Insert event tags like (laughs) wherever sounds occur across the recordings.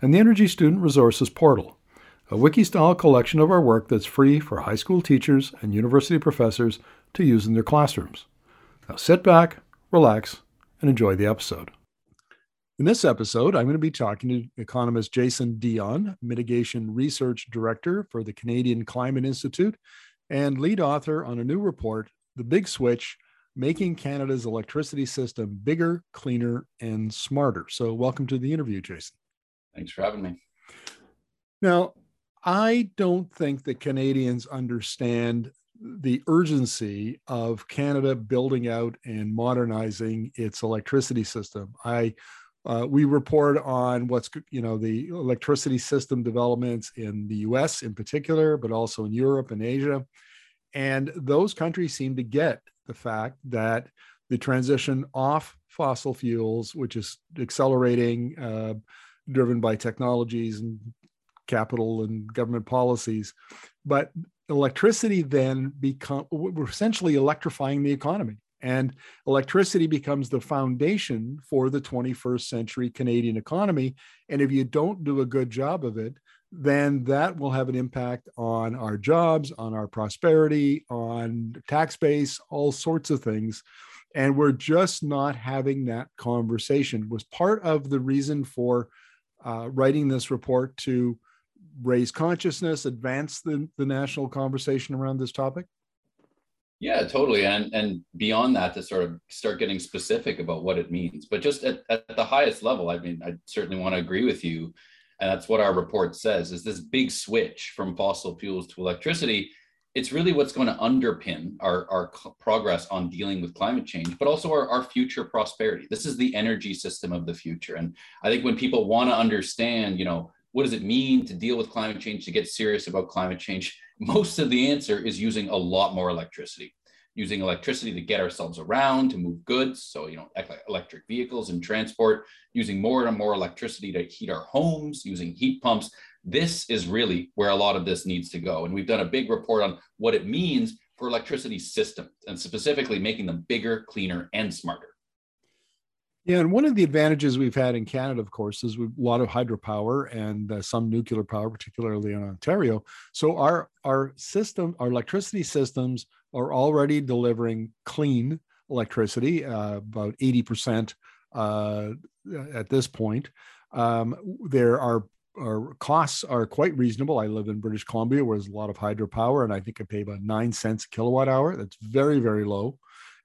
and the Energy Student Resources Portal, a wiki-style collection of our work that's free for high school teachers and university professors to use in their classrooms. Now sit back, relax, and enjoy the episode. In this episode, I'm going to be talking to economist Jason Dion, Mitigation Research Director for the Canadian Climate Institute, and lead author on a new report, The Big Switch Making Canada's Electricity System Bigger, Cleaner, and Smarter. So, welcome to the interview, Jason. Thanks for having me. Now, I don't think that Canadians understand the urgency of Canada building out and modernizing its electricity system. I uh, we report on what's you know the electricity system developments in the U.S. in particular, but also in Europe and Asia, and those countries seem to get the fact that the transition off fossil fuels, which is accelerating, uh, driven by technologies and capital and government policies. But electricity then become we're essentially electrifying the economy. And electricity becomes the foundation for the 21st century Canadian economy. And if you don't do a good job of it, then that will have an impact on our jobs, on our prosperity, on tax base, all sorts of things. And we're just not having that conversation. It was part of the reason for uh, writing this report to raise consciousness, advance the, the national conversation around this topic? Yeah, totally. And and beyond that, to sort of start getting specific about what it means. But just at, at the highest level, I mean, I certainly want to agree with you. And that's what our report says is this big switch from fossil fuels to electricity. It's really what's going to underpin our, our progress on dealing with climate change, but also our, our future prosperity. This is the energy system of the future. And I think when people want to understand, you know, what does it mean to deal with climate change, to get serious about climate change? (laughs) Most of the answer is using a lot more electricity, using electricity to get ourselves around, to move goods. So, you know, electric vehicles and transport, using more and more electricity to heat our homes, using heat pumps. This is really where a lot of this needs to go. And we've done a big report on what it means for electricity systems and specifically making them bigger, cleaner, and smarter. Yeah, and one of the advantages we've had in Canada, of course, is a lot of hydropower and uh, some nuclear power, particularly in Ontario. So our our system, our electricity systems, are already delivering clean electricity, uh, about eighty percent uh, at this point. Um, there are our costs are quite reasonable. I live in British Columbia, where there's a lot of hydropower, and I think I pay about nine cents a kilowatt hour. That's very, very low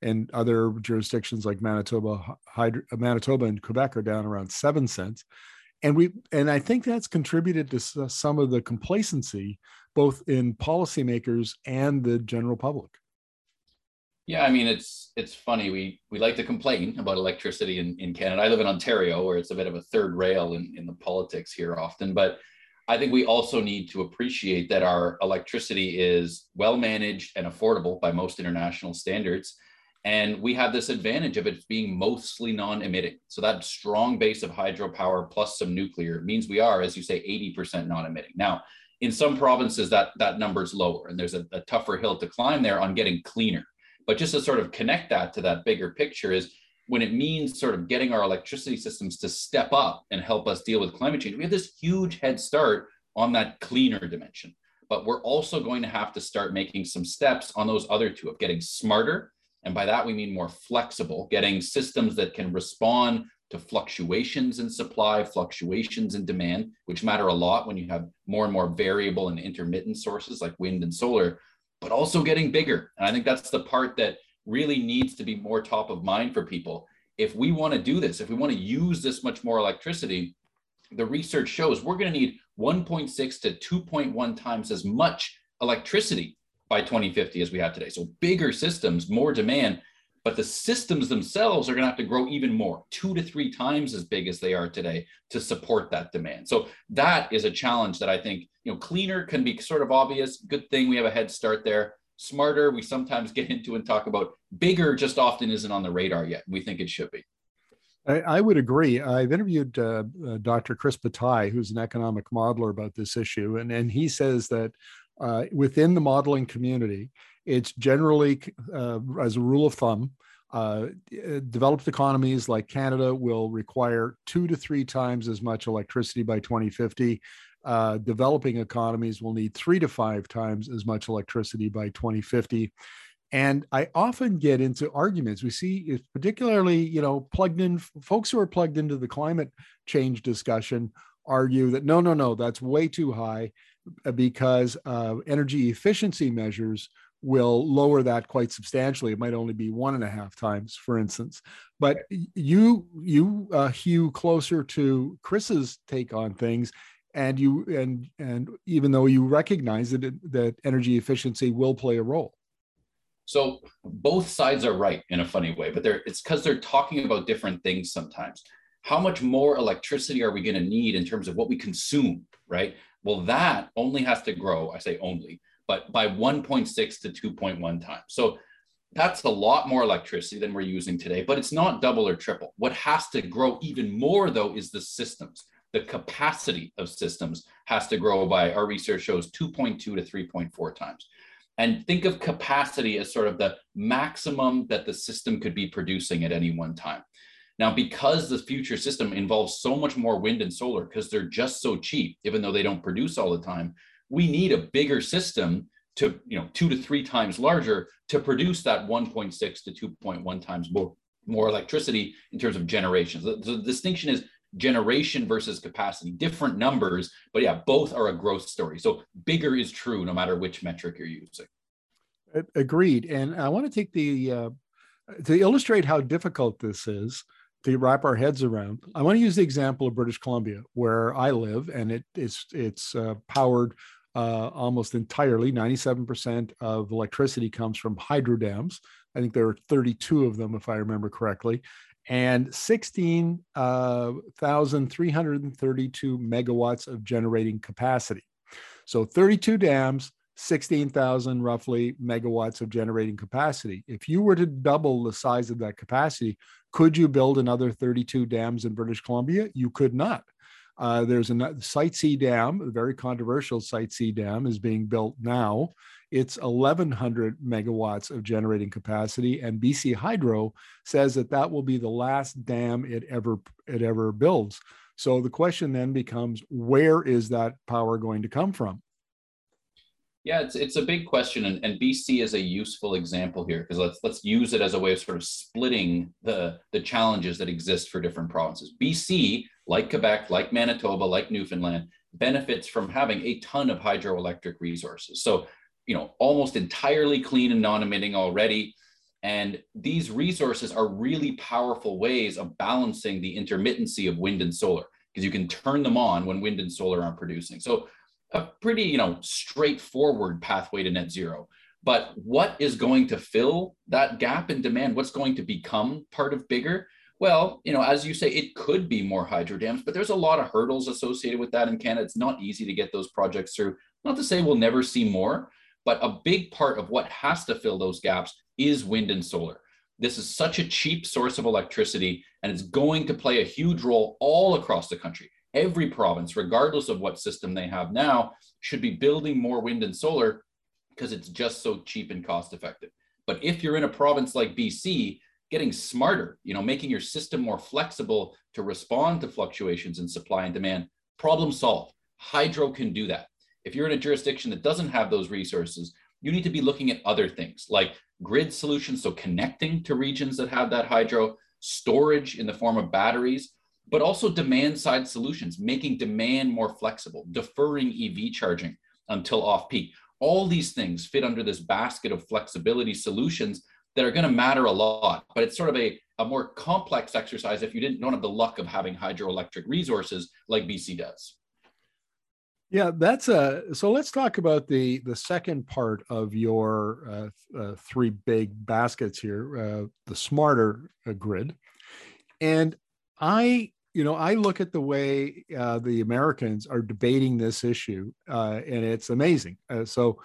and other jurisdictions like Manitoba, Hydro, Manitoba and Quebec are down around seven cents. And we and I think that's contributed to uh, some of the complacency, both in policymakers and the general public. Yeah, I mean it's it's funny. We we like to complain about electricity in, in Canada. I live in Ontario, where it's a bit of a third rail in, in the politics here often, but I think we also need to appreciate that our electricity is well managed and affordable by most international standards. And we have this advantage of it being mostly non-emitting. So that strong base of hydropower plus some nuclear means we are, as you say, 80% non-emitting. Now, in some provinces, that, that number is lower and there's a, a tougher hill to climb there on getting cleaner. But just to sort of connect that to that bigger picture is when it means sort of getting our electricity systems to step up and help us deal with climate change, we have this huge head start on that cleaner dimension. But we're also going to have to start making some steps on those other two of getting smarter and by that, we mean more flexible, getting systems that can respond to fluctuations in supply, fluctuations in demand, which matter a lot when you have more and more variable and intermittent sources like wind and solar, but also getting bigger. And I think that's the part that really needs to be more top of mind for people. If we want to do this, if we want to use this much more electricity, the research shows we're going to need 1.6 to 2.1 times as much electricity by 2050 as we have today. So bigger systems, more demand, but the systems themselves are going to have to grow even more, two to three times as big as they are today to support that demand. So that is a challenge that I think, you know, cleaner can be sort of obvious. Good thing we have a head start there. Smarter, we sometimes (laughs) get into and talk about. Bigger just often isn't on the radar yet. We think it should be. I, I would agree. I've interviewed uh, uh, Dr. Chris Bataille, who's an economic modeler, about this issue, and, and he says that uh, within the modeling community, it's generally, uh, as a rule of thumb, uh, developed economies like Canada will require two to three times as much electricity by 2050. Uh, developing economies will need three to five times as much electricity by 2050. And I often get into arguments. We see, particularly, you know, plugged in folks who are plugged into the climate change discussion argue that no, no, no, that's way too high uh, because uh, energy efficiency measures will lower that quite substantially. It might only be one and a half times, for instance. But you you uh, hew closer to Chris's take on things, and you and and even though you recognize that that energy efficiency will play a role. So both sides are right in a funny way, but they're it's because they're talking about different things sometimes. How much more electricity are we going to need in terms of what we consume, right? Well, that only has to grow. I say only but by 1.6 to 2.1 times. So that's a lot more electricity than we're using today, but it's not double or triple. What has to grow even more, though, is the systems. The capacity of systems has to grow by, our research shows, 2.2 to 3.4 times. And think of capacity as sort of the maximum that the system could be producing at any one time. Now, because the future system involves so much more wind and solar, because they're just so cheap, even though they don't produce all the time, we need a bigger system to you know two to three times larger to produce that 1.6 to 2.1 times more more electricity in terms of generations. The, the, distinction is generation versus capacity, different numbers, but yeah, both are a growth story. So bigger is true no matter which metric you're using. Agreed. And I want to take the uh, to illustrate how difficult this is to wrap our heads around. I want to use the example of British Columbia, where I live, and it, it's it's uh, powered uh, almost entirely. Ninety-seven percent of electricity comes from hydro dams. I think there are 32 of them, if I remember correctly, and 16,332 uh, megawatts of generating capacity. So 32 dams, 16,000 roughly megawatts of generating capacity. If you were to double the size of that capacity, could you build another 32 dams in British Columbia? You could not. Uh, there's a Site C Dam, a very controversial Site C Dam, is being built now. It's 1,100 megawatts of generating capacity, and BC Hydro says that that will be the last dam it ever it ever builds. So the question then becomes, where is that power going to come from? Yeah, it's it's a big question, and, and BC is a useful example here because let's let's use it as a way of sort of splitting the the challenges that exist for different provinces. BC, like Quebec, like Manitoba, like Newfoundland, benefits from having a ton of hydroelectric resources. So, you know, almost entirely clean and non-emitting already. And these resources are really powerful ways of balancing the intermittency of wind and solar because you can turn them on when wind and solar aren't producing. So a pretty, you know, straightforward pathway to net zero. But what is going to fill that gap in demand? What's going to become part of bigger? Well, you know, as you say, it could be more hydro dams, but there's a lot of hurdles associated with that in Canada. It's not easy to get those projects through. Not to say we'll never see more, but a big part of what has to fill those gaps is wind and solar. This is such a cheap source of electricity, and it's going to play a huge role all across the country every province, regardless of what system they have now, should be building more wind and solar because it's just so cheap and cost effective. But if you're in a province like BC, getting smarter, you know, making your system more flexible to respond to fluctuations in supply and demand, problem solved. Hydro can do that. If you're in a jurisdiction that doesn't have those resources, you need to be looking at other things like grid solutions, so connecting to regions that have that hydro, storage in the form of batteries, but also demand side solutions, making demand more flexible, deferring EV charging until off peak. All these things fit under this basket of flexibility solutions that are going to matter a lot, but it's sort of a, a more complex exercise if you didn't don't have the luck of having hydroelectric resources like BC does. Yeah, that's a. So let's talk about the the second part of your uh, uh, three big baskets here, uh, the smarter uh, grid, and I, you know, I look at the way uh, the Americans are debating this issue, uh, and it's amazing. so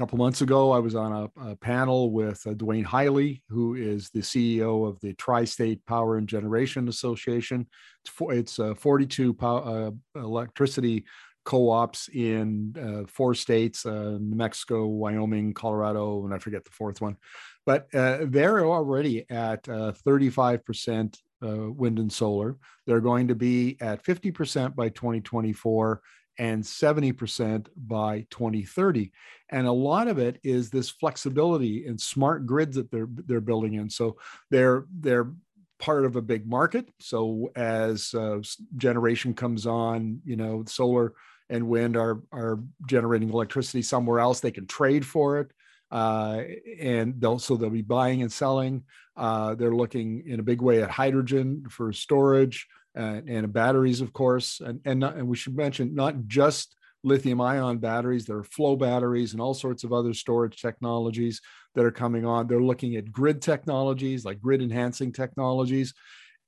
couple months ago, I was on a, a panel with uh, Duane Highley, who is the CEO of the Tri State Power and Generation Association. It's, for, it's uh, 42 power, uh, electricity co ops in uh, four states uh, New Mexico, Wyoming, Colorado, and I forget the fourth one. But they're already at 35% wind and solar. They're going to be at 50% by 2024 and 70% by 2030 and a lot of it is this flexibility and smart grids that they're they're building in. So they're they're part of a big market. So as uh, generation comes on you know solar and wind are are generating electricity somewhere else they can trade for it uh, and they'll so they'll be buying and selling. Uh, they're looking in a big way at hydrogen for storage and, and batteries, of course. And, and, not, and we should mention not just lithium ion batteries, there are flow batteries and all sorts of other storage technologies that are coming on. They're looking at grid technologies like grid enhancing technologies.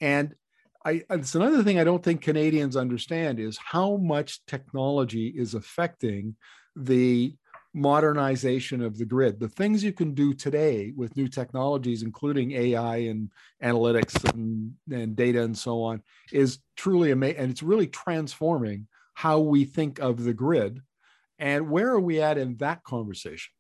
And I, it's another thing I don't think Canadians understand is how much technology is affecting the modernization of the grid. The things you can do today with new technologies, including AI and analytics and, and data and so on, is truly amazing. And it's really transforming how we think of the grid. And where are we at in that conversation?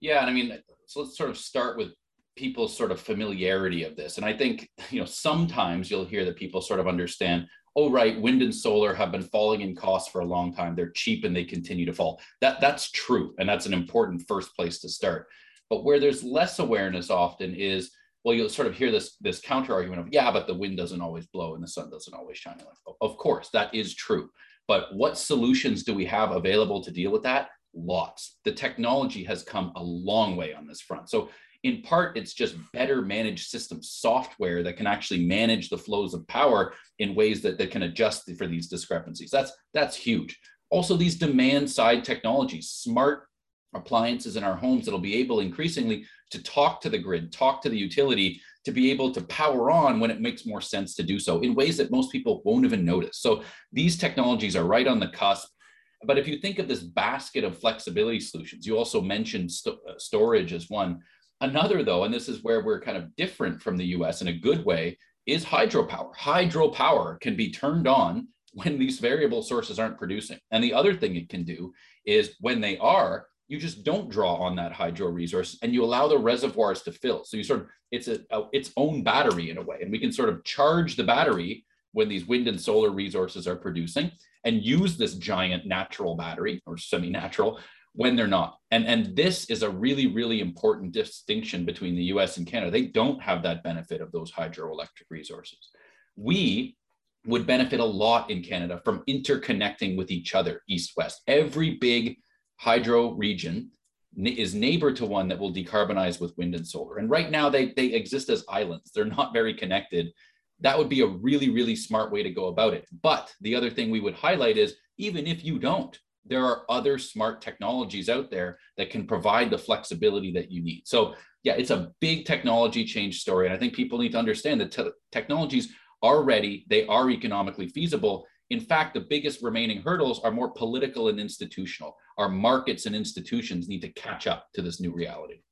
Yeah, and I mean, so let's sort of start with people's sort of familiarity of this. And I think, (laughs) you know, sometimes you'll hear that people sort of understand oh right wind and solar have been falling in cost for a long time. They're cheap and they continue to fall. That that's true and that's an important first place to start. But where there's less awareness often is well you'll sort of hear this this counter argument of yeah but the wind doesn't always blow and the sun doesn't always shine. Oh, of course that is true. But what solutions do we have available to deal with that? Lots. The technology has come a long way on this front. So in part, it's just better managed system software that can actually manage the flows of power in ways that, that can adjust for these discrepancies. That's, that's huge. Also, these demand side technologies, smart appliances in our homes that'll be able increasingly to talk to the grid, talk to the utility, to be able to power on when it makes more sense to do so in ways that most people won't even notice. So these technologies are right on the cusp. But if you think of this basket of flexibility solutions, you also mentioned st- uh, storage as one. Another, though, and this is where we're kind of different from the US in a good way, is hydropower. Hydropower can be turned on when these variable sources aren't producing. And the other thing it can do is when they are, you just don't draw on that hydro resource and you allow the reservoirs to fill. So you sort of, it's a, a, its own battery in a way. And we can sort of charge the battery when these wind and solar resources are producing and use this giant natural battery or semi-natural when they're not. And, and this is a really, really important distinction between the US and Canada. They don't have that benefit of those hydroelectric resources. We would benefit a lot in Canada from interconnecting with each other, east west. Every big hydro region is neighbor to one that will decarbonize with wind and solar. And right now they, they exist as islands, they're not very connected. That would be a really, really smart way to go about it. But the other thing we would highlight is even if you don't, there are other smart technologies out there that can provide the flexibility that you need. So, yeah, it's a big technology change story. And I think people need to understand that te- technologies are ready, they are economically feasible. In fact, the biggest remaining hurdles are more political and institutional. Our markets and institutions need to catch up to this new reality.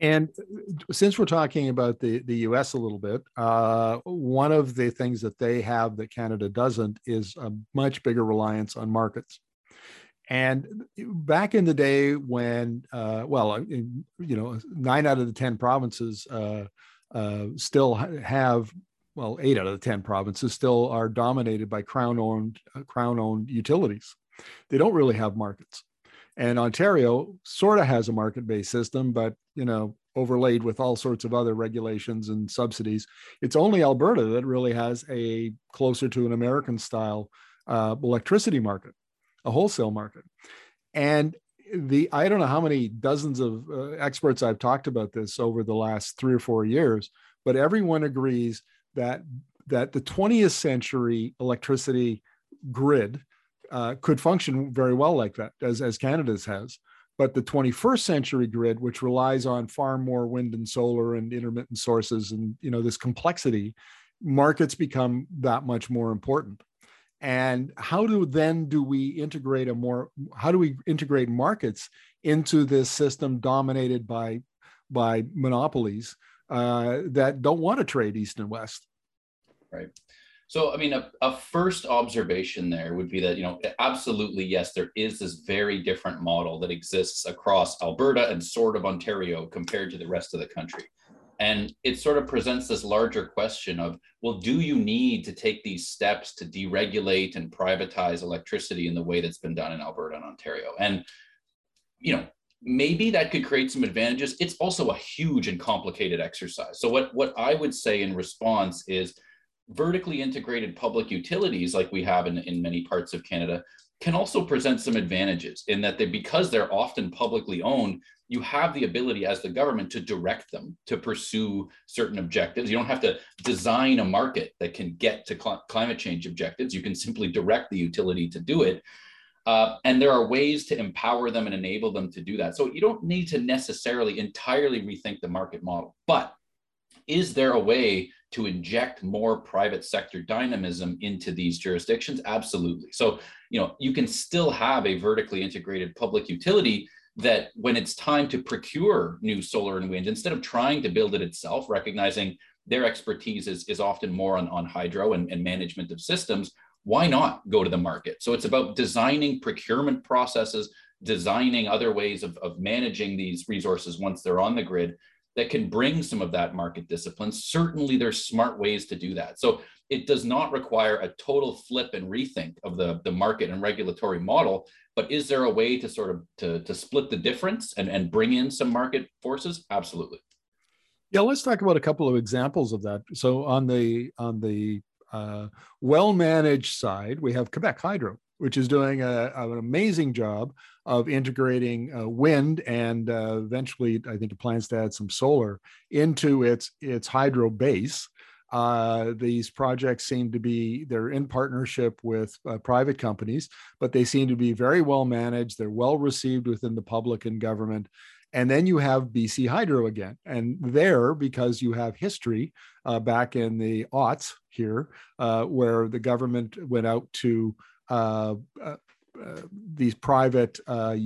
And uh, since we're talking about the, the US a little bit, uh, one of the things that they have that Canada doesn't is a much bigger reliance on markets. And back in the day when, uh, well, in, you know, nine out of the 10 provinces uh, uh, still have, well, eight out of the 10 provinces still are dominated by crown owned, uh, crown owned utilities. They don't really have markets. And Ontario sort of has a market-based system, but you know, overlaid with all sorts of other regulations and subsidies. It's only Alberta that really has a closer to an American style uh, electricity market, a wholesale market. And the I don't know how many dozens of uh, experts I've talked about this over the last three or four years, but everyone agrees that that the 20th century electricity grid uh, could function very well like that, as, as Canada's has. But the 21st century grid, which relies on far more wind and solar and intermittent sources and you know this complexity, markets become that much more important. And how do then do we integrate a more how do we integrate markets into this system dominated by by monopolies uh, that don't want to trade east and west? Right. So, I mean, a, a, first observation there would be that, you know, absolutely, yes, there is this very different model that exists across Alberta and sort of Ontario compared to the rest of the country. And it sort of presents this larger question of, well, do you need to take these steps to deregulate and privatize electricity in the way that's been done in Alberta and Ontario? And, you know, maybe that could create some advantages. It's also a huge and complicated exercise. So what, what I would say in response is, vertically integrated public utilities like we have in, in many parts of Canada can also present some advantages in that they because they're often publicly owned you have the ability as the government to direct them to pursue certain objectives. You don't have to design a market that can get to cl- climate change objectives. You can simply direct the utility to do it. Uh, and there are ways to empower them and enable them to do that. So you don't need to necessarily entirely rethink the market model but is there a way to inject more private sector dynamism into these jurisdictions? Absolutely. So, you know, you can still have a vertically integrated public utility that when it's time to procure new solar and wind, instead of trying to build it itself, recognizing their expertise is, is often more on, on hydro and, and management of systems, why not go to the market? So it's about designing procurement processes, designing other ways of, of managing these resources once they're on the grid that can bring some of that market discipline. Certainly, there's smart ways to do that. So it does not require a total flip and rethink of the, the market and regulatory model. But is there a way to sort of to, to split the difference and, and bring in some market forces? Absolutely. Yeah, let's talk about a couple of examples of that. So on the on the uh, well managed side, we have Quebec Hydro, which is doing a, an amazing job of integrating uh, wind and uh, eventually, I think it plans to add some solar into its its hydro base. Uh, these projects seem to be they're in partnership with uh, private companies, but they seem to be very well managed. They're well received within the public and government. And then you have BC Hydro again, and there because you have history uh, back in the aughts here, uh, where the government went out to these private uh,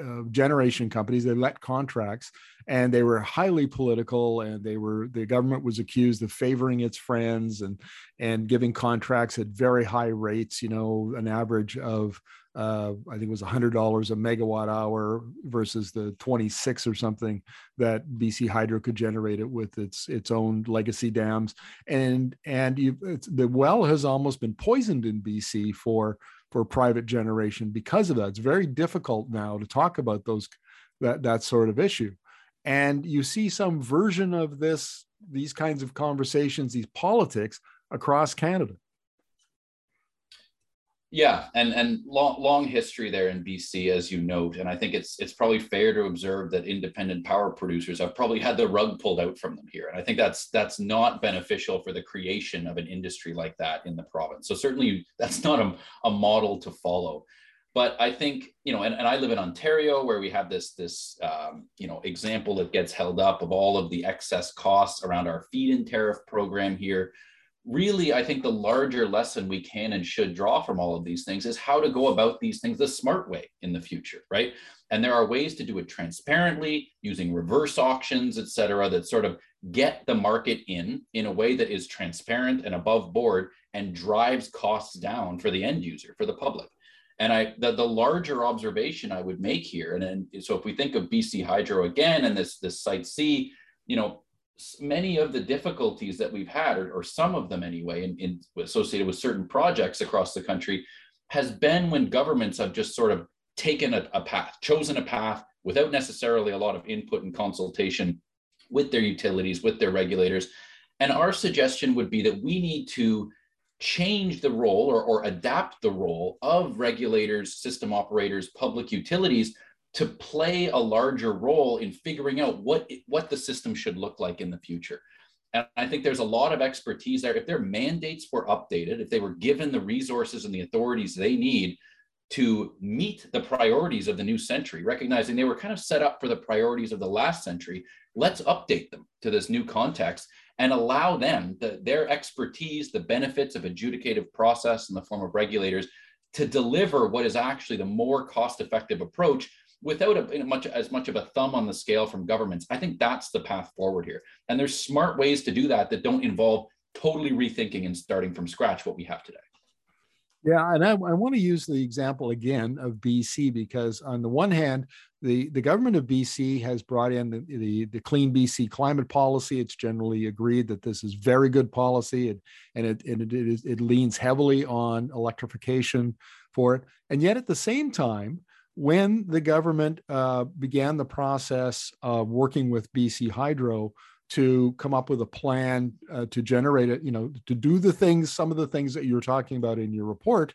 uh, generation companies they let contracts and they were highly political and they were the government was accused of favoring its friends and and giving contracts at very high rates you know an average of uh, I think it was $100 a megawatt hour versus the 26 or something that BC Hydro could generate it with its its own legacy dams. And and you, the well has almost been poisoned in BC for for private generation because of that. It's very difficult now to talk about those that that sort of issue. And you see some version of this, these kinds of conversations, these politics across Canada. Yeah, and and long long history there in BC, as you note, and I think it's it's probably fair to observe that independent power producers have probably had the rug pulled out from them here, and I think that's that's not beneficial for the creation of an industry like that in the province. So certainly that's not a, a model to follow. But I think you know, and, and I live in Ontario, where we have this this um, you know example that gets held up of all of the excess costs around our feed-in tariff program here really, I think the larger lesson we can and should draw from all of these things is how to go about these things the smart way in the future, right? And there are ways to do it transparently using reverse auctions, et cetera, that sort of get the market in in a way that is transparent and above board and drives costs down for the end user, for the public. And I the, the larger observation I would make here, and then so if we think of BC Hydro again and this this site C, you know, many of the difficulties that we've had, or, or some of them anyway, in, in, associated with certain projects across the country, has been when governments have just sort of taken a, a path, chosen a path without necessarily a lot of input and consultation with their utilities, with their regulators. And our suggestion would be that we need to change the role or, or adapt the role of regulators, system operators, public utilities to play a larger role in figuring out what what the system should look like in the future and i think there's a lot of expertise there if their mandates were updated if they were given the resources and the authorities they need to meet the priorities of the new century, recognizing they were kind of set up for the priorities of the last century. Let's update them to this new context and allow them the, their expertise, the benefits of adjudicative process in the form of regulators to deliver what is actually the more cost-effective approach without a, much as much of a thumb on the scale from governments. I think that's the path forward here. And there's smart ways to do that that don't involve totally rethinking and starting from scratch what we have today. Yeah, and I, I, want to use the example again of BC because, on the one hand, the, the government of BC has brought in the, the, the, Clean BC climate policy. It's generally agreed that this is very good policy, and, and, it, and it, it, is, it leans heavily on electrification for it. And yet, at the same time, when the government uh, began the process of working with BC Hydro to come up with a plan uh, to generate it, you know, to do the things, some of the things that you're talking about in your report,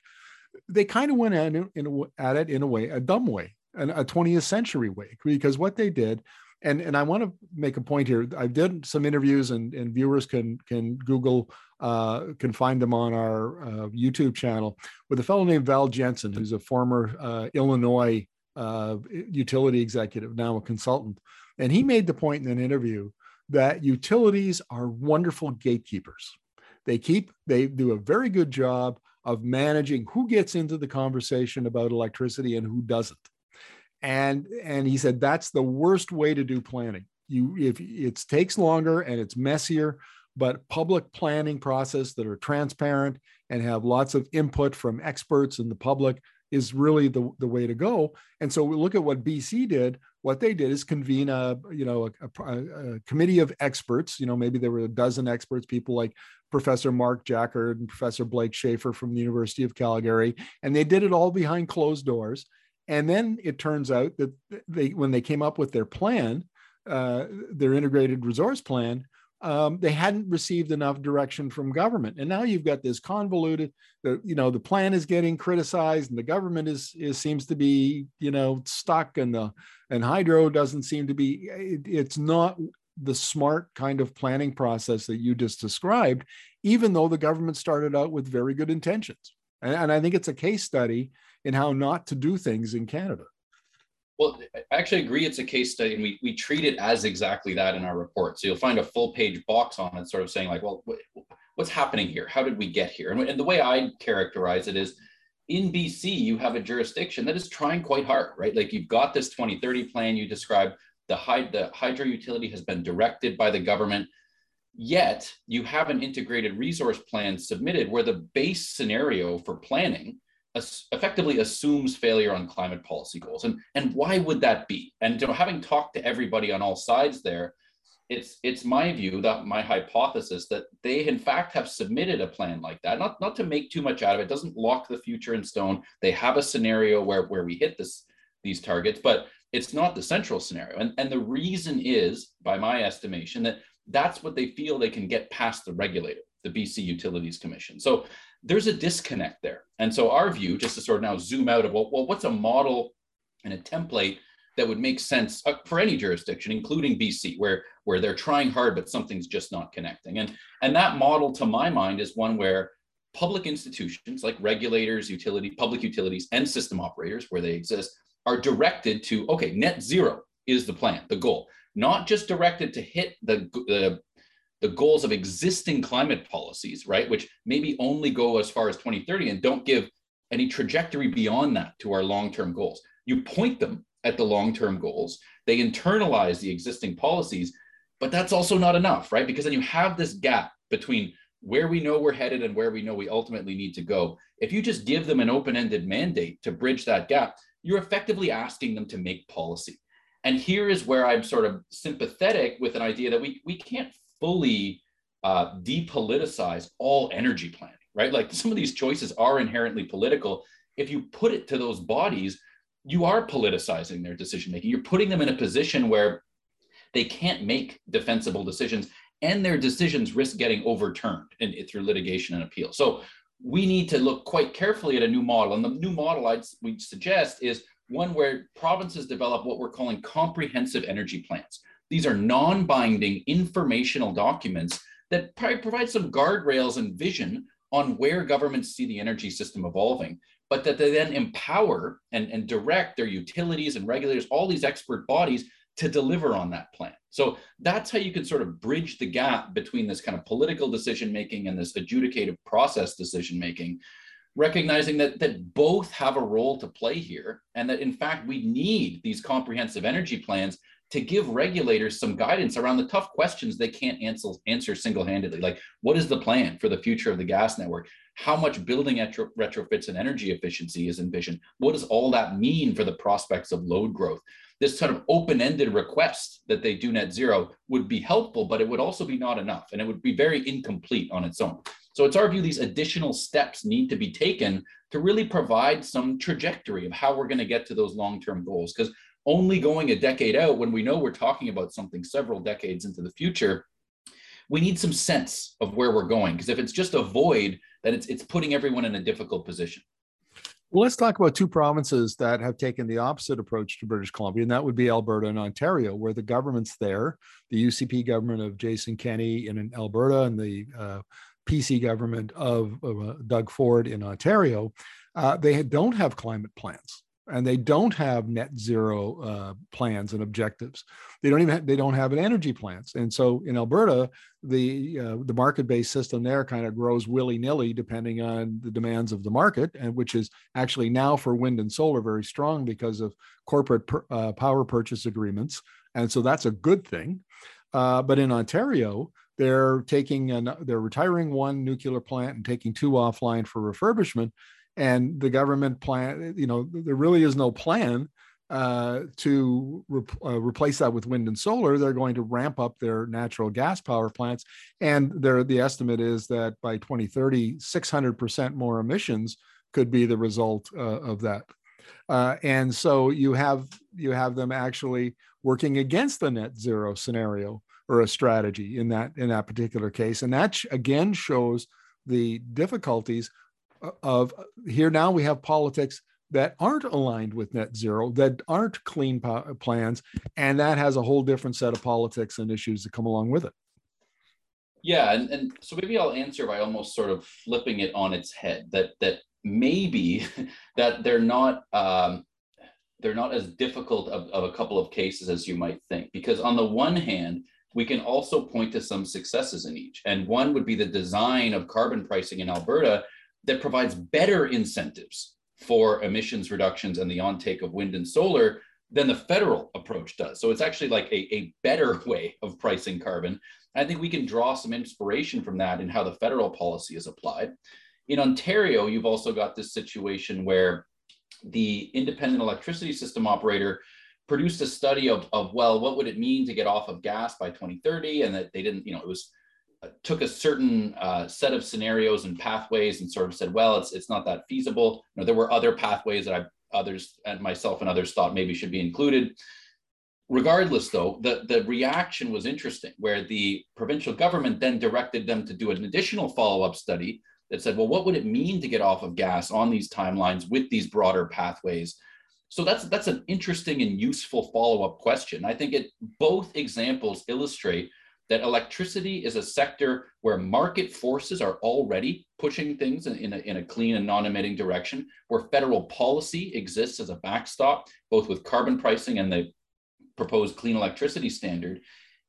they kind of went at it, in a, at it in a way, a dumb way, an, a 20th century way, because what they did, and, and I want to make a point here. I did some interviews, and, and viewers can can Google uh, can find them on our uh, YouTube channel with a fellow named Val Jensen, who's a former uh, Illinois uh, utility executive, now a consultant, and he made the point in an interview that utilities are wonderful gatekeepers. They keep, they do a very good job of managing who gets into the conversation about electricity and who doesn't. And, and he said that's the worst way to do planning. You, if it takes longer and it's messier, but public planning process that are transparent and have lots of input from experts and the public is really the, the way to go. And so we look at what BC did what they did is convene a you know a, a, a, committee of experts you know maybe there were a dozen experts people like professor mark jaccard and professor blake shaffer from the university of calgary and they did it all behind closed doors. And then it turns out that they when they came up with their plan uh, their integrated resource plan um, they hadn't received enough direction from government. And now you've got this convoluted the you know the plan is getting criticized and the government is, is seems to be you know stuck and the and hydro doesn't seem to be it, it's not the smart kind of planning process that you just described even though the government started out with very good intentions. And, and i think it's a case study in how not to do things in canada well, I actually agree it's a case study, and we, we treat it as exactly that in our report. So you'll find a full page box on it, sort of saying, like, well, what's happening here? How did we get here? And, and the way I characterize it is in BC, you have a jurisdiction that is trying quite hard, right? Like you've got this 2030 plan you described, the, hyd- the hydro utility has been directed by the government. Yet you have an integrated resource plan submitted where the base scenario for planning effectively assumes failure on climate policy goals. And, and why would that be? And you know, having talked to everybody on all sides there, it's it's my view that my hypothesis that they in fact have submitted a plan like that not not to make too much out of it doesn't lock the future in stone they have a scenario where where we hit this these targets but it's not the central scenario and and the reason is by my estimation that that's what they feel they can get past the regulator the BC Utilities Commission so there's a disconnect there. And so our view, just to sort of now zoom out of well, well what's a model and a template that would make sense uh, for any jurisdiction, including BC, where where they're trying hard but something's just not connecting. And and that model, to my mind, is one where public institutions like regulators, utility, public utilities, and system operators, where they exist, are directed to okay, net zero is the plan, the goal, not just directed to hit the the the goals of existing climate policies, right, which maybe only go as far as 2030 and don't give any trajectory beyond that to our long-term goals. You point them at the long-term goals, they internalize the existing policies, but that's also not enough, right? Because then you have this gap between where we know we're headed and where we know we ultimately need to go. If you just give them an open-ended mandate to bridge that gap, you're effectively asking them to make policy. And here is where I'm sort of sympathetic with an idea that we, we can't fully uh, depoliticize all energy planning, right? Like some of these choices are inherently political. If you put it to those bodies, you are politicizing their decision making. You're putting them in a position where they can't make defensible decisions and their decisions risk getting overturned in, through litigation and appeal. So we need to look quite carefully at a new model. And the new model I'd we suggest is one where provinces develop what we're calling comprehensive energy plans. These are non-binding informational documents that provide some guardrails and vision on where governments see the energy system evolving. but that they then empower and, and direct their utilities and regulators, all these expert bodies to deliver on that plan. So that's how you can sort of bridge the gap between this kind of political decision making and this adjudicative process decision making, recognizing that that both have a role to play here, and that in fact we need these comprehensive energy plans to give regulators some guidance around the tough questions they can't answer, answer single-handedly. Like what is the plan for the future of the gas network? How much building retro, retrofits and energy efficiency is envisioned? What does all that mean for the prospects of load growth? This sort of open-ended request that they do net zero would be helpful but it would also be not enough and it would be very incomplete on its own. So it's our view these additional steps need to be taken to really provide some trajectory of how we're going to get to those long-term goals because only going a decade out when we know we're talking about something several decades into the future we need some sense of where we're going. Because if it's just a void then it's it's putting everyone in a difficult position. Well, let's talk about two provinces that have taken the opposite approach to British Columbia, and that would be Alberta and Ontario, where the governments there, the UCP government of Jason Kenney in Alberta and the uh, PC government of, of uh, Doug Ford in Ontario, uh, they don't have climate plans and they don't have net zero uh, plans and objectives. They don't even have, they don't have an energy plans. And so in Alberta, the uh, the market based system there kind of grows willy nilly depending on the demands of the market, and which is actually now for wind and solar very strong because of corporate per, uh, power purchase agreements. And so that's a good thing. Uh, but in Ontario, they're taking an, they're retiring one nuclear plant and taking two offline for refurbishment and the government plan you know there really is no plan uh, to re- uh, replace that with wind and solar. They're going to ramp up their natural gas power plants and there the estimate is that by 2030 600% more emissions could be the result uh, of that. Uh, and so you have you have them actually working against the net zero scenario or a strategy in that in that particular case. And that again shows the difficulties of here now we have politics that aren't aligned with net zero, that aren't clean po- plans, and that has a whole different set of politics and issues that come along with it. Yeah, and, and so maybe I'll answer by almost sort of flipping it on its head that that maybe (laughs) that they're not um, they're not as difficult of, of a couple of cases as you might think because on the one hand we can also point to some successes in each and one would be the design of carbon pricing in alberta that provides better incentives for emissions reductions and the ontake of wind and solar than the federal approach does. So it's actually like a, a better (laughs) way of pricing carbon. I think we can draw some inspiration from that in how the federal policy is applied. In Ontario, you've also got this situation where the independent electricity system operator produced a study of, of well, what would it mean to get off of gas by 2030? And that they didn't, you know, it was took a certain uh, set of scenarios and pathways and sort of said, well, it's it's not that feasible. You know, there were other pathways that I others and myself and others thought maybe should be included. Regardless, though, the, the reaction was interesting, where the provincial government then directed them to do an additional follow-up study that said, well, what would it mean to get off of gas on these timelines with these broader pathways? So that's that's an interesting and useful follow-up question. I think it both examples illustrate that electricity is a sector where market forces are already pushing things in, in, a, in a clean and non-emitting direction, where federal policy exists as a backstop, both with carbon pricing and the proposed clean electricity standard,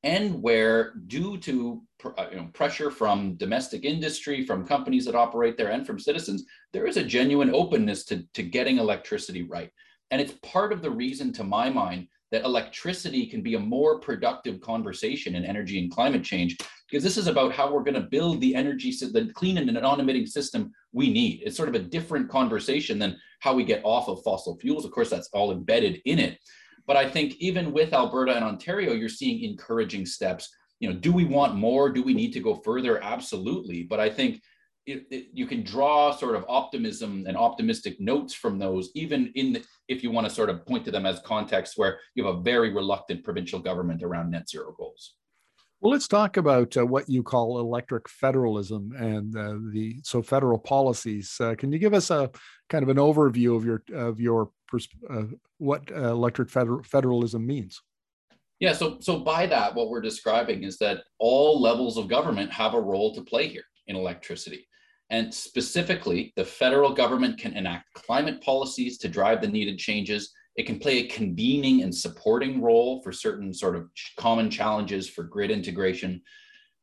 and where due to uh, you know, pressure from domestic industry, from companies that operate there, and from citizens, there is a genuine openness to, to getting electricity right. And it's part of the reason, to my mind, that electricity can be a more productive conversation in energy and climate change because this is about how we're going to build the energy the clean and non-emitting system we need. It's sort of a different conversation than how we get off of fossil fuels. Of course that's all embedded in it. But i think even with alberta and ontario you're seeing encouraging steps. You know do we want more? Do we need to go further? Absolutely. But i think it, it, you can draw sort of optimism and optimistic notes from those, even in the, if you want to sort of point to them as context where you have a very reluctant provincial government around net zero goals. Well, let's talk about uh, what you call electric federalism and uh, the so federal policies. Uh, can you give us a kind of an overview of your of your uh, what uh, electric feder- federalism means? Yeah, so so by that, what we're describing is that all levels of government have a role to play here in electricity. And specifically, the federal government can enact climate policies to drive the needed changes. It can play a convening and supporting role for certain sort of common challenges for grid integration.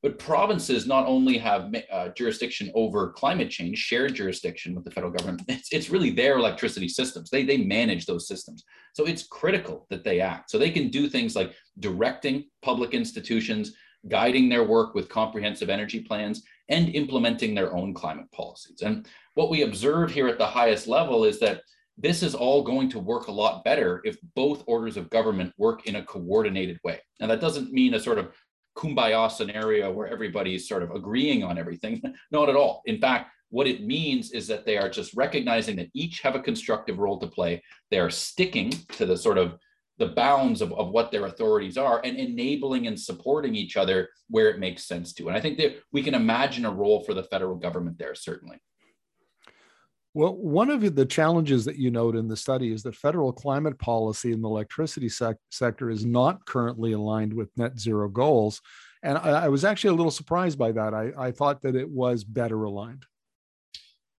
But provinces not only have uh, jurisdiction over climate change, shared jurisdiction with the federal government, it's, it's really their electricity systems. They, they manage those systems. So it's critical that they act. So they can do things like directing public institutions, guiding their work with comprehensive energy plans, and implementing their own climate policies. And what we observe here at the highest level is that this is all going to work a lot better if both orders of government work in a coordinated way. Now, that doesn't mean a sort of kumbaya scenario where everybody's sort of agreeing on everything. (laughs) Not at all. In fact, what it means is that they are just recognizing that each have a constructive role to play. They are sticking to the sort of the bounds of, of what their authorities are and enabling and supporting each other where it makes sense to. And I think that we can imagine a role for the federal government there, certainly. Well, one of the challenges that you note in the study is that federal climate policy in the electricity sec- sector is not currently aligned with net zero goals. And I, I was actually a little surprised by that. I, I thought that it was better aligned.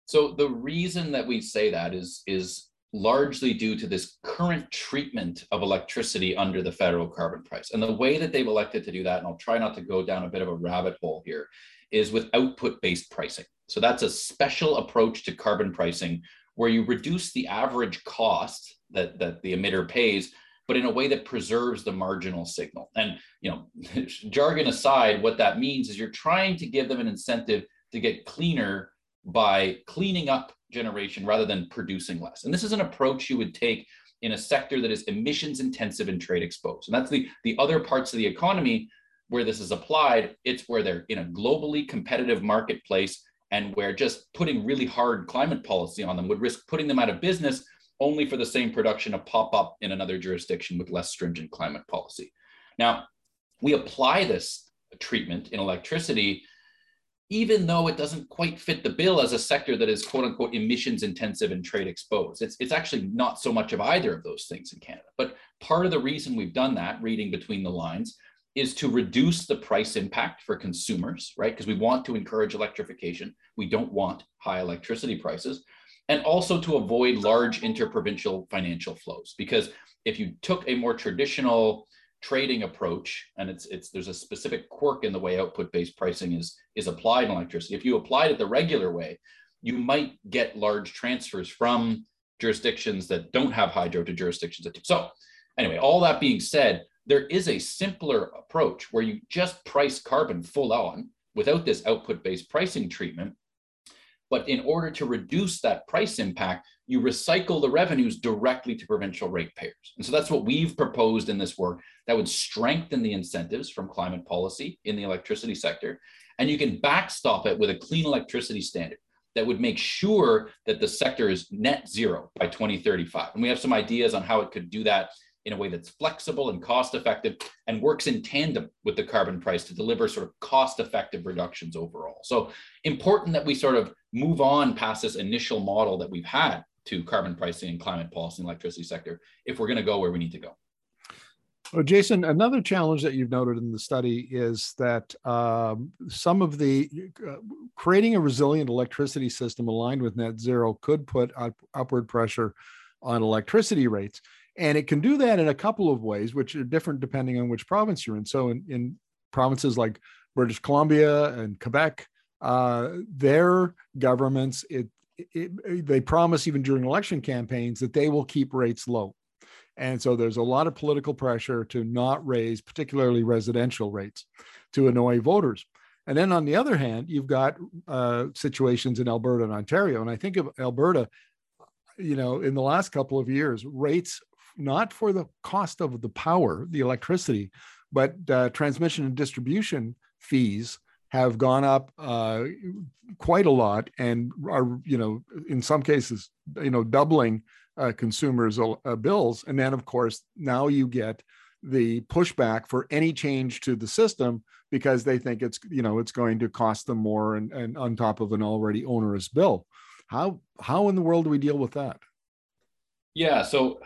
So the reason that we say that is, is largely due to this current treatment of electricity under the federal carbon price. And the way that they've elected to do that, and I'll try not to go down a bit of a rabbit hole here, is with output based pricing. So that's a special approach to carbon pricing where you reduce the average cost that, that the emitter pays, but in a way that preserves the marginal signal. And you know, (laughs) jargon aside, what that means is you're trying to give them an incentive to get cleaner by cleaning up generation rather than producing less. And this is an approach you would take in a sector that is emissions intensive and trade exposed. And that's the, the other parts of the economy where this is applied. It's where they're in a globally competitive marketplace and where just putting really hard climate policy on them would risk putting them out of business only for the same production to pop up in another jurisdiction with less stringent climate policy. Now, we apply this treatment in electricity, even though it doesn't quite fit the bill as a sector that is quote unquote emissions intensive and trade exposed. It's, it's actually not so much of either of those things in Canada. But part of the reason we've done that, reading between the lines, is to reduce the price impact for consumers, right? Because we want to encourage electrification. We don't want high electricity prices. And also to avoid large interprovincial financial flows. Because if you took a more traditional trading approach, and it's it's there's a specific quirk in the way output-based pricing is is applied in electricity. If you applied it the regular way, you might get large transfers from jurisdictions that don't have hydro to jurisdictions that do. So anyway, all that being said, there is a simpler approach where you just price carbon full on without this output based pricing treatment. But in order to reduce that price impact, you recycle the revenues directly to provincial ratepayers. And so that's what we've proposed in this work that would strengthen the incentives from climate policy in the electricity sector. And you can backstop it with a clean electricity standard that would make sure that the sector is net zero by 2035. And we have some ideas on how it could do that in a way that's flexible and cost effective and works in tandem with the carbon price to deliver sort of cost effective reductions overall. So important that we sort of move on past this initial model that we've had to carbon pricing and climate policy in the electricity sector if we're going to go where we need to go. Well, Jason, another challenge that you've noted in the study is that um, some of the uh, creating a resilient electricity system aligned with net zero could put up, upward pressure on electricity rates. And it can do that in a couple of ways, which are different depending on which province you're in. So in, in provinces like British Columbia and Quebec, uh, their governments, it, it, they promise even during election campaigns that they will keep rates low. And so there's a lot of political pressure to not raise, particularly residential rates, to annoy voters. And then on the other hand, you've got uh, situations in Alberta and Ontario. And I think of Alberta, you know, in the last couple of years, rates not for the cost of the power, the electricity, but uh, transmission and distribution fees have gone up uh, quite a lot and are, you know, in some cases, you know, doubling uh, consumers' uh, bills. And then, of course, now you get the pushback for any change to the system because they think it's, you know, it's going to cost them more and, and on top of an already onerous bill. How how in the world do we deal with that? Yeah, so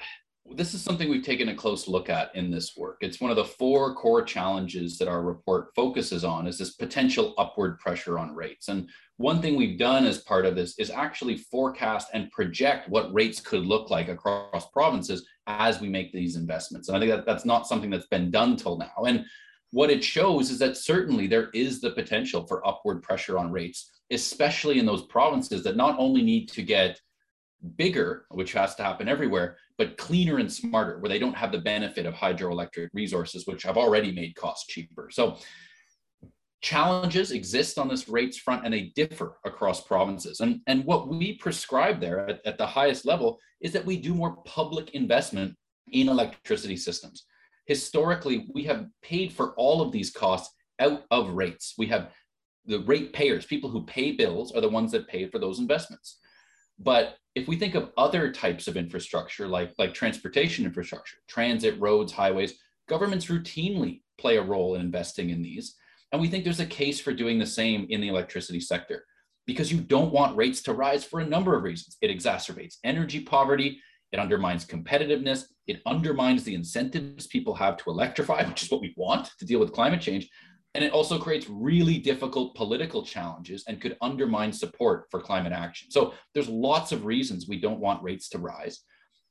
this is something we've taken a close look at in this work. It's one of the four core challenges that our report focuses on is this potential upward pressure on rates. And one thing we've done as part of this is actually forecast and project what rates could look like across provinces as we make these investments. And I think that that's not something that's been done till now. And what it shows is that certainly there is the potential for upward pressure on rates, especially in those provinces that not only need to get bigger, which has to happen everywhere, but cleaner and smarter, where they don't have the benefit of hydroelectric resources, which have already made costs cheaper. So challenges exist on this rates front and they differ across provinces. And, and what we prescribe there at, at the highest level is that we do more public investment in electricity systems. Historically, we have paid for all of these costs out of rates. We have the rate payers, people who pay bills, are the ones that pay for those investments. But if we think of other types of infrastructure, like, like transportation infrastructure, transit, roads, highways, governments routinely play a role in investing in these. And we think there's a case for doing the same in the electricity sector because you don't want rates to rise for a number of reasons. It exacerbates energy poverty, it undermines competitiveness, it undermines the incentives people have to electrify, which is what we want to deal with climate change. And it also creates really difficult political challenges and could undermine support for climate action. So there's lots of reasons we don't want rates to rise.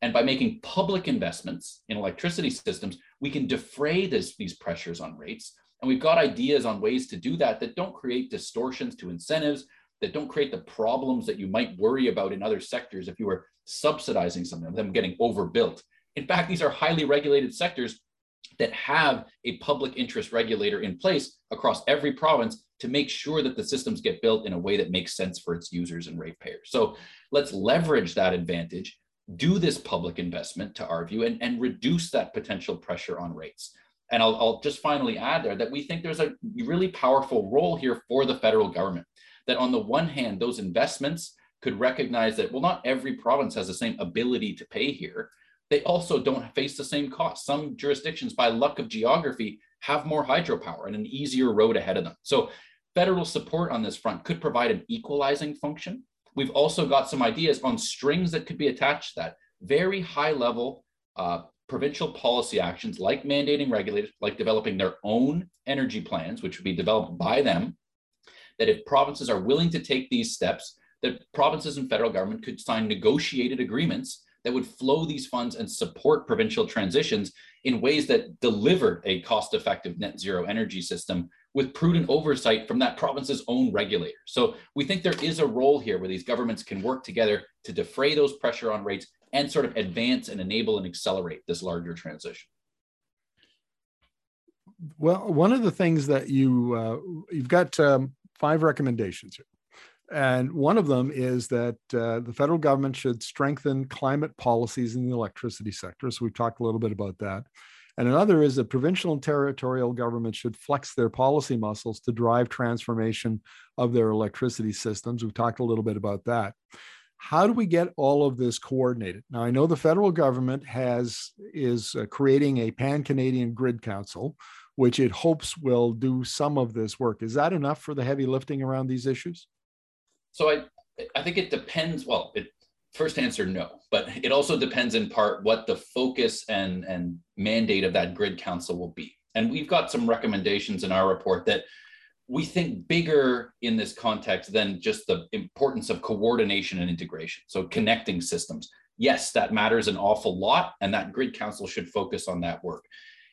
And by making public investments in electricity systems, we can defray this, these pressures on rates. And we've got ideas on ways to do that that don't create distortions to incentives, that don't create the problems that you might worry about in other sectors if you were subsidizing some of them getting overbuilt. In fact, these are highly regulated sectors that have a public interest regulator in place across every province to make sure that the systems get built in a way that makes sense for its users and ratepayers. So let's leverage that advantage, do this public investment to our view, and, and reduce that potential pressure on rates. And I'll, I'll just finally add there that we think there's a really powerful role here for the federal government. That on the one hand, those investments could recognize that, well, not every province has the same ability to pay here they also don't face the same costs. Some jurisdictions, by luck of geography, have more hydropower and an easier road ahead of them. So federal support on this front could provide an equalizing function. We've also got some ideas on strings that could be attached to that. Very high level uh, provincial policy actions like mandating regulators, like developing their own energy plans, which would be developed by them, that if provinces are willing to take these steps, that provinces and federal government could sign negotiated agreements that would flow these funds and support provincial transitions in ways that delivered a cost effective net zero energy system with prudent oversight from that province's own regulator. So we think there is a role here where these governments can work together to defray those pressure on rates and sort of advance and enable and accelerate this larger transition. Well, one of the things that you uh, you've got um, five recommendations here. And one of them is that uh, the federal government should strengthen climate policies in the electricity sector. So we've talked a little bit about that. And another is that provincial and territorial governments should flex their policy muscles to drive transformation of their electricity systems. We've talked a little bit about that. How do we get all of this coordinated? Now, I know the federal government has is uh, creating a pan-Canadian grid council, which it hopes will do some of this work. Is that enough for the heavy lifting around these issues? So I I think it depends. Well, it first answer no, but it also depends in part what the focus and and mandate of that grid council will be. And we've got some recommendations in our report that we think bigger in this context than just the importance of coordination and integration. So connecting systems. Yes, that matters an awful lot, and that grid council should focus on that work.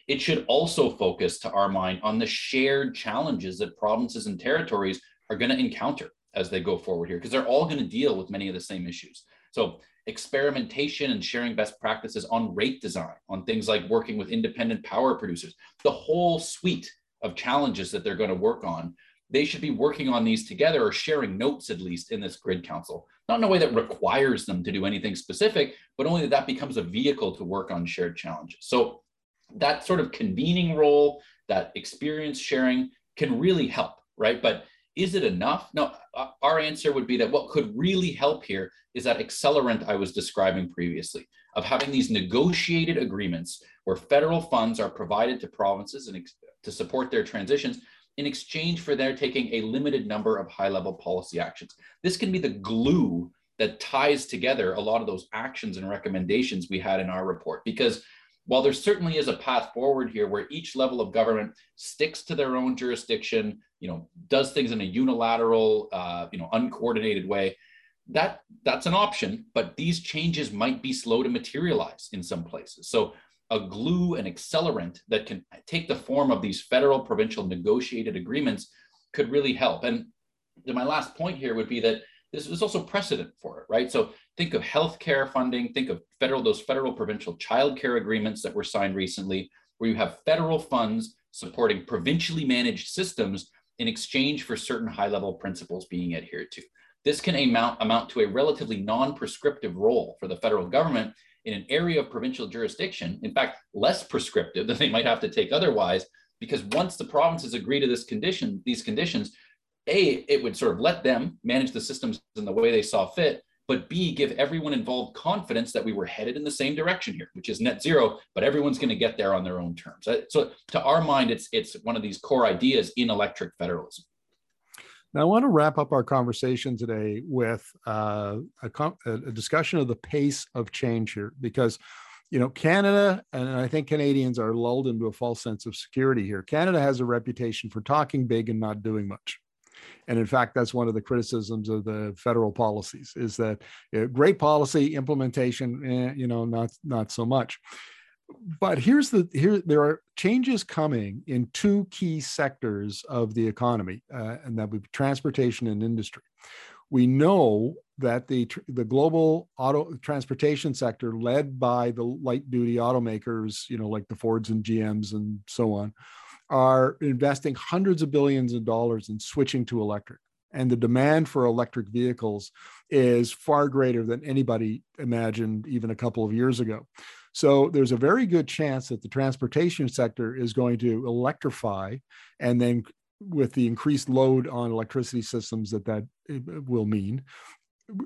It should also focus, to our mind, on the shared challenges that provinces and territories are going to encounter as they go forward here because they're all going to deal with many of the same issues. So experimentation and sharing best practices on rate design, on things like working with independent power producers, the whole suite of challenges that they're going to work on. They should be working on these together or sharing notes at least in this grid council. Not in a way that requires them to do anything specific, but only that that becomes a vehicle to work on shared challenges. So that sort of convening role, that experience sharing can really help, right? But is it enough? No, uh, our answer would be that what could really help here is that accelerant I was describing previously of having these negotiated agreements where federal funds are provided to provinces and to support their transitions in exchange for their taking a limited number of high level policy actions. This can be the glue that ties together a lot of those actions and recommendations we had in our report. Because while there certainly is a path forward here where each level of government sticks to their own jurisdiction, you know, does things in a unilateral, uh, you know, uncoordinated way, that that's an option. But these changes might be slow to materialize in some places. So a glue, an accelerant that can take the form of these federal provincial negotiated agreements could really help. And my last point here would be that this is also precedent for it, right? So think of healthcare funding, think of federal, those federal provincial childcare agreements that were signed recently, where you have federal funds supporting provincially managed systems in exchange for certain high level principles being adhered to. This can amount, amount to a relatively non prescriptive role for the federal government in an area of provincial jurisdiction, in fact, less prescriptive than they might have to take otherwise, because once the provinces agree to this condition, these conditions, A, it would sort of let them manage the systems in the way they saw fit, but B, give everyone involved confidence that we were headed in the same direction here, which is net zero, but everyone's going to get there on their own terms. So to our mind, it's it's one of these core ideas in electric federalism. Now, I want to wrap up our conversation today with uh, a, a, discussion of the pace of change here, because, you know, Canada, and I think Canadians are lulled into a false sense of security here. Canada has a reputation for talking big and not doing much. And in fact, that's one of the criticisms of the federal policies is that you great policy implementation, eh, you know, not not so much. But here's the here there are changes coming in two key sectors of the economy uh, and that would be transportation and industry. We know that the the global auto transportation sector led by the light duty automakers you know like the fords and gms and so on are investing hundreds of billions of dollars in switching to electric. And the demand for electric vehicles is far greater than anybody imagined even a couple of years ago. So there's a very good chance that the transportation sector is going to electrify and then with the increased load on electricity systems that that uh, will mean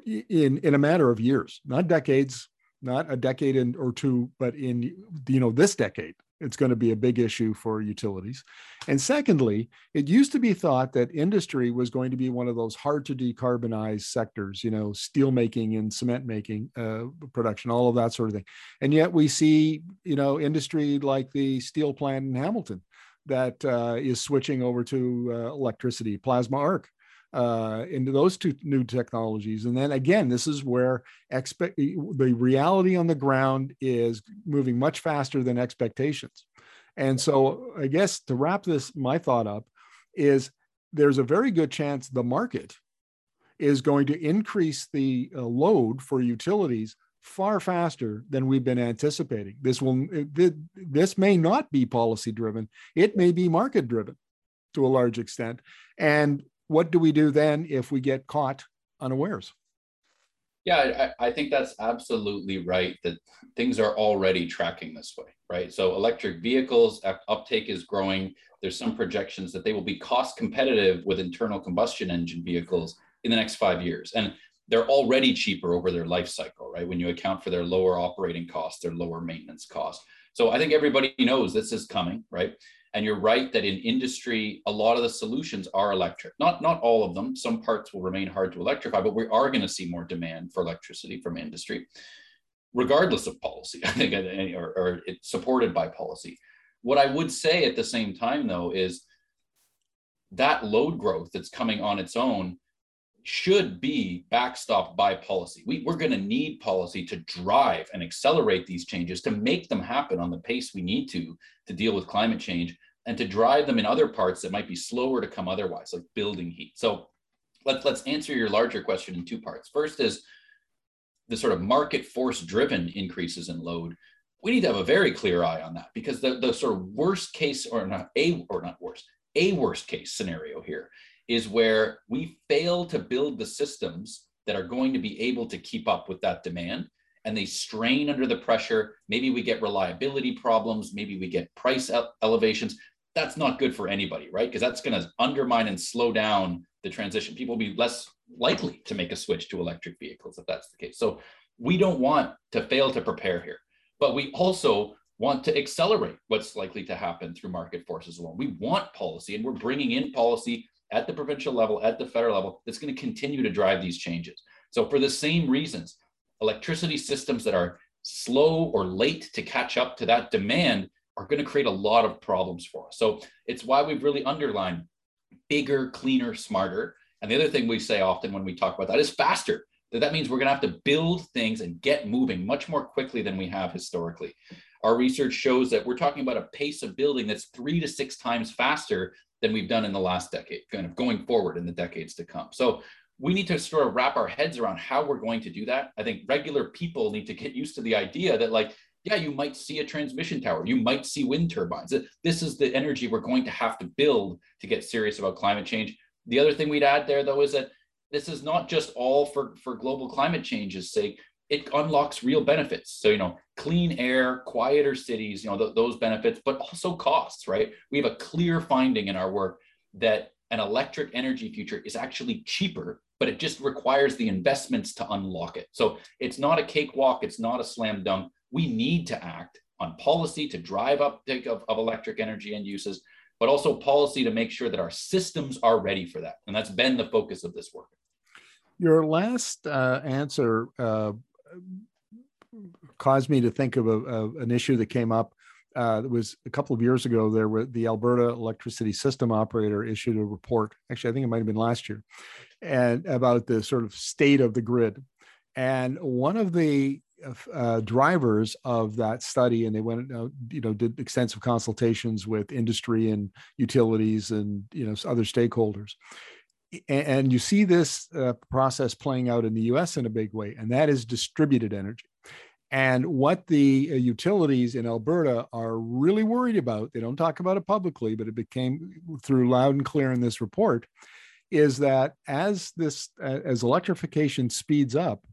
in in a matter of years not decades not a decade in, or two but in you know this decade it's going to be a big issue for utilities. And secondly, it used to be thought that industry was going to be one of those hard to decarbonize sectors, you know, steel making and cement making uh, production, all of that sort of thing. And yet we see, you know, industry like the steel plant in Hamilton that uh, is switching over to uh, electricity, plasma arc uh, into those two new technologies. And then again, this is where expect the reality on the ground is moving much faster than expectations. And so I guess to wrap this, my thought up is there's a very good chance the market is going to increase the uh, load for utilities far faster than we've been anticipating. This will this may not be policy driven. It may be market driven to a large extent. And what do we do then if we get caught unawares? Yeah, I, I, think that's absolutely right. That things are already tracking this way, right? So electric vehicles uptake is growing. There's some projections that they will be cost competitive with internal combustion engine vehicles in the next five years, and they're already cheaper over their life cycle, right? When you account for their lower operating costs, their lower maintenance costs. So I think everybody knows this is coming, right? And you're right that in industry, a lot of the solutions are electric. Not not all of them. Some parts will remain hard to electrify, but we are going to see more demand for electricity from industry, regardless of policy. (laughs) I think, or, or it's supported by policy. What I would say at the same time, though, is that load growth that's coming on its own should be backstopped by policy. We, we're going to need policy to drive and accelerate these changes to make them happen on the pace we need to to deal with climate change and to drive them in other parts that might be slower to come otherwise, like building heat. So let's let's answer your larger question in two parts. First is the sort of market force driven increases in load. We need to have a very clear eye on that because the, the sort of worst case or not a or not worst, a worst case scenario here is where we fail to build the systems that are going to be able to keep up with that demand and they strain under the pressure. Maybe we get reliability problems, maybe we get price elevations that's not good for anybody, right? Because that's going to undermine and slow down the transition. People will be less likely to make a switch to electric vehicles if that's the case. So we don't want to fail to prepare here, but we also want to accelerate what's likely to happen through market forces alone. We want policy, and we're bringing in policy at the provincial level, at the federal level, that's going to continue to drive these changes. So, for the same reasons, electricity systems that are slow or late to catch up to that demand are going to create a lot of problems for us. So, it's why we've really underlined bigger, cleaner, smarter. And the other thing we say often when we talk about that is faster. That that means we're going to have to build things and get moving much more quickly than we have historically. Our research shows that we're talking about a pace of building that's three to six times faster than we've done in the last decade, kind of going forward in the decades to come. So we need to sort of wrap our heads around how we're going to do that. I think regular people need to get used to the idea that, like, yeah, you might see a transmission tower, you might see wind turbines. This is the energy we're going to have to build to get serious about climate change. The other thing we'd add there, though, is that this is not just all for, for global climate change's sake. It unlocks real benefits. So, you know, clean air, quieter cities, you know, th- those benefits, but also costs, right? We have a clear finding in our work that an electric energy future is actually cheaper, but it just requires the investments to unlock it. So it's not a cakewalk, it's not a slam dunk. We need to act on policy to drive uptake of, of electric energy end uses, but also policy to make sure that our systems are ready for that. And that's been the focus of this work. Your last uh, answer uh, caused me to think of, a, an issue that came up. Uh, it was a couple of years ago. There were the Alberta Electricity System Operator issued a report. Actually, I think it might have been last year, and about the sort of state of the grid. And one of the uh, drivers of that study, and they went, uh, you know, did extensive consultations with industry and utilities and you know other stakeholders. And you see this uh, process playing out in the U.S. in a big way, and that is distributed energy. And what the uh, utilities in Alberta are really worried about, they don't talk about it publicly, but it became through loud and clear in this report, is that as this as electrification speeds up,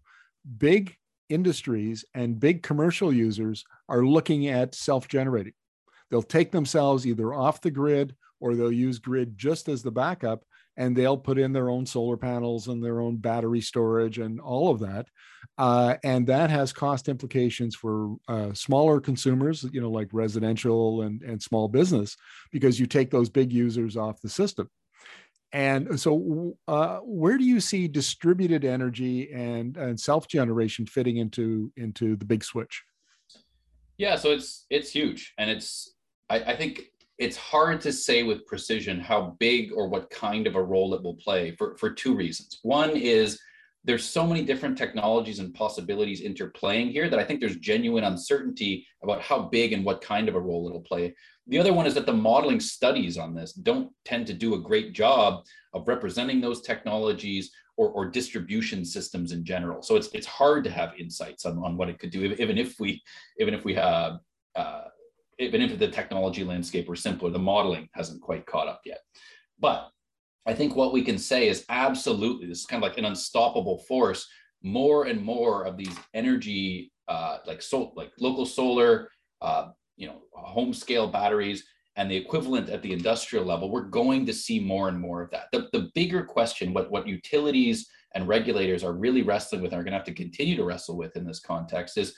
big industries and big commercial users are looking at self-generating. They'll take themselves either off the grid or they'll use grid just as the backup and they'll put in their own solar panels and their own battery storage and all of that. Uh, and that has cost implications for uh, smaller consumers, you know, like residential and, and small business, because you take those big users off the system. And so, uh, where do you see distributed energy and, and self generation fitting into into the big switch? Yeah, so it's it's huge, and it's I, I think it's hard to say with precision how big or what kind of a role it will play for, for two reasons. One is there's so many different technologies and possibilities interplaying here that I think there's genuine uncertainty about how big and what kind of a role it'll play. The other one is that the modeling studies on this don't tend to do a great job of representing those technologies or, or distribution systems in general. So it's it's hard to have insights on, on what it could do, even if we even if we have uh, even if the technology landscape were simpler, the modeling hasn't quite caught up yet. But I think what we can say is absolutely this is kind of like an unstoppable force. More and more of these energy, uh, like so, like local solar, uh, you know, home scale batteries, and the equivalent at the industrial level, we're going to see more and more of that. The, the bigger question, what what utilities and regulators are really wrestling with, and are going to have to continue to wrestle with in this context, is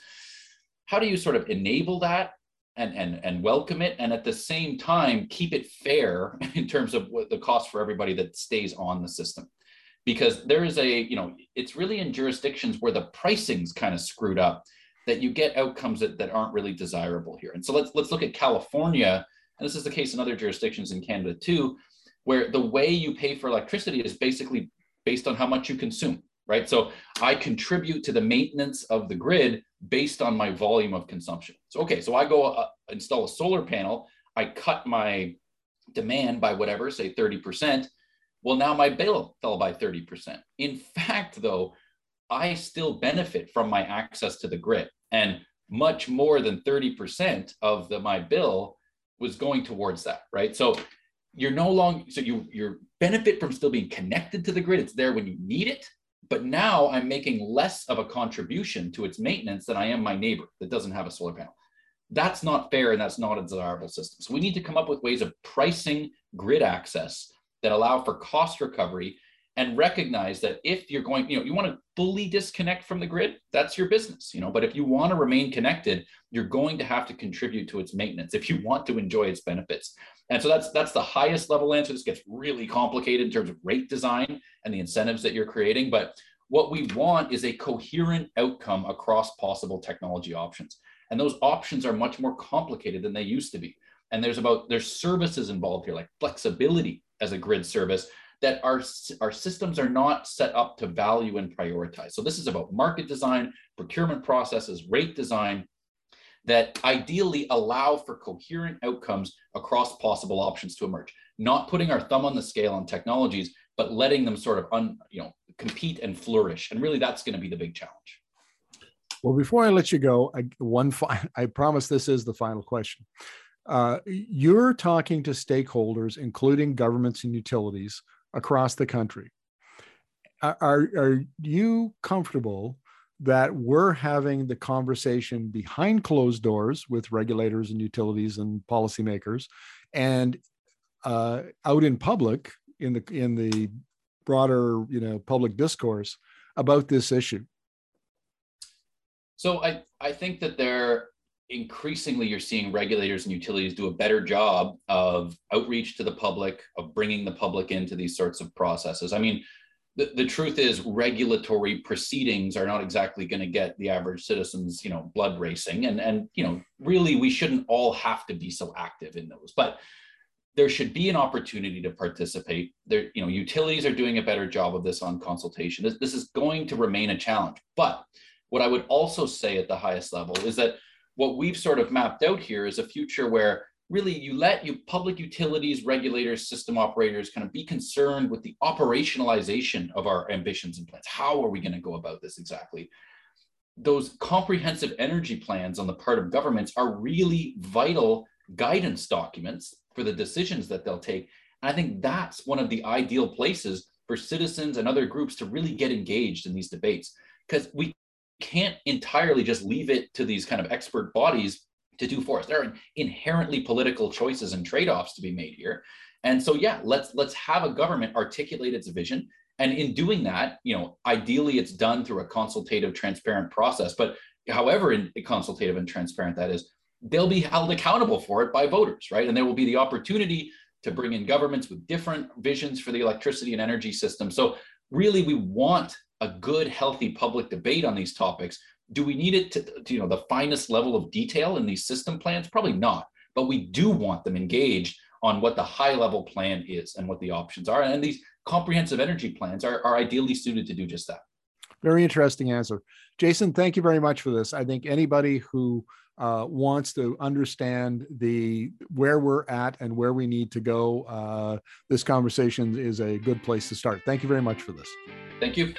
how do you sort of enable that and and and welcome it and at the same time keep it fair (laughs) in terms of what the cost for everybody that stays on the system. Because there is a you know it's really in jurisdictions where the pricing's kind of screwed up that you get outcomes that, that aren't really desirable here. And so let's let's look at california and this is the case in other jurisdictions in canada too where the way you pay for electricity is basically based on how much you consume right? So I contribute to the maintenance of the grid based on my volume of consumption. So, okay, so I go uh, install a solar panel, I cut my demand by whatever, say 30%. Well, now my bill fell by 30%. In fact, though, I still benefit from my access to the grid. And much more than 30% of the, my bill was going towards that, right? So you're no longer, so you, you benefit from still being connected to the grid. It's there when you need it, but now I'm making less of a contribution to its maintenance than I am my neighbor that doesn't have a solar panel. That's not fair and that's not a desirable system. So we need to come up with ways of pricing grid access that allow for cost recovery and recognize that if you're going, you know, you want to fully disconnect from the grid, that's your business, you know. But if you want to remain connected, you're going to have to contribute to its maintenance if you want to enjoy its benefits. And so that's that's the highest level answer. This gets really complicated in terms of rate design and the incentives that you're creating. But what we want is a coherent outcome across possible technology options. And those options are much more complicated than they used to be. And there's about there's services involved here, like flexibility as a grid service that our, our systems are not set up to value and prioritize. So this is about market design, procurement processes, rate design that ideally allow for coherent outcomes across possible options to emerge, not putting our thumb on the scale on technologies, but letting them sort of un, you know, compete and flourish. And really that's going to be the big challenge. Well, before I let you go, I, one fi- (laughs) I promise this is the final question. Uh, you're talking to stakeholders, including governments and utilities, across the country. Are, are you comfortable that we're having the conversation behind closed doors with regulators and utilities and policymakers and uh, out in public in the in the broader you know public discourse about this issue so i i think that there increasingly you're seeing regulators and utilities do a better job of outreach to the public of bringing the public into these sorts of processes. I mean the, the truth is regulatory proceedings are not exactly going to get the average citizens you know blood racing and and you know really we shouldn't all have to be so active in those. But there should be an opportunity to participate. There you know utilities are doing a better job of this on consultation. This, this is going to remain a challenge. But what i would also say at the highest level is that what we've sort of mapped out here is a future where really you let you public utilities regulators system operators kind of be concerned with the operationalization of our ambitions and plans. How are we going to go about this exactly? Those comprehensive energy plans on the part of governments are really vital guidance documents for the decisions that they'll take. And i think that's one of the ideal places for citizens and other groups to really get engaged in these debates. Because we can't entirely just leave it to these kind of expert bodies to do for us. There are inherently political choices and trade-offs to be made here. And so yeah, let's let's have a government articulate its vision. And in doing that, you know, ideally it's done through a consultative, transparent process. But however in, consultative and transparent that is, they'll be held accountable for it by voters, right? And there will be the opportunity to bring in governments with different visions for the electricity and energy system. So really we want a good, healthy public debate on these topics. Do we need it to, to, you know, the finest level of detail in these system plans? Probably not. But we do want them engaged on what the high level plan is and what the options are. And these comprehensive energy plans are, are ideally suited to do just that. Very interesting answer. Jason, thank you very much for this. I think anybody who uh, wants to understand the where we're at and where we need to go, uh, this conversation is a good place to start. Thank you very much for this. Thank you.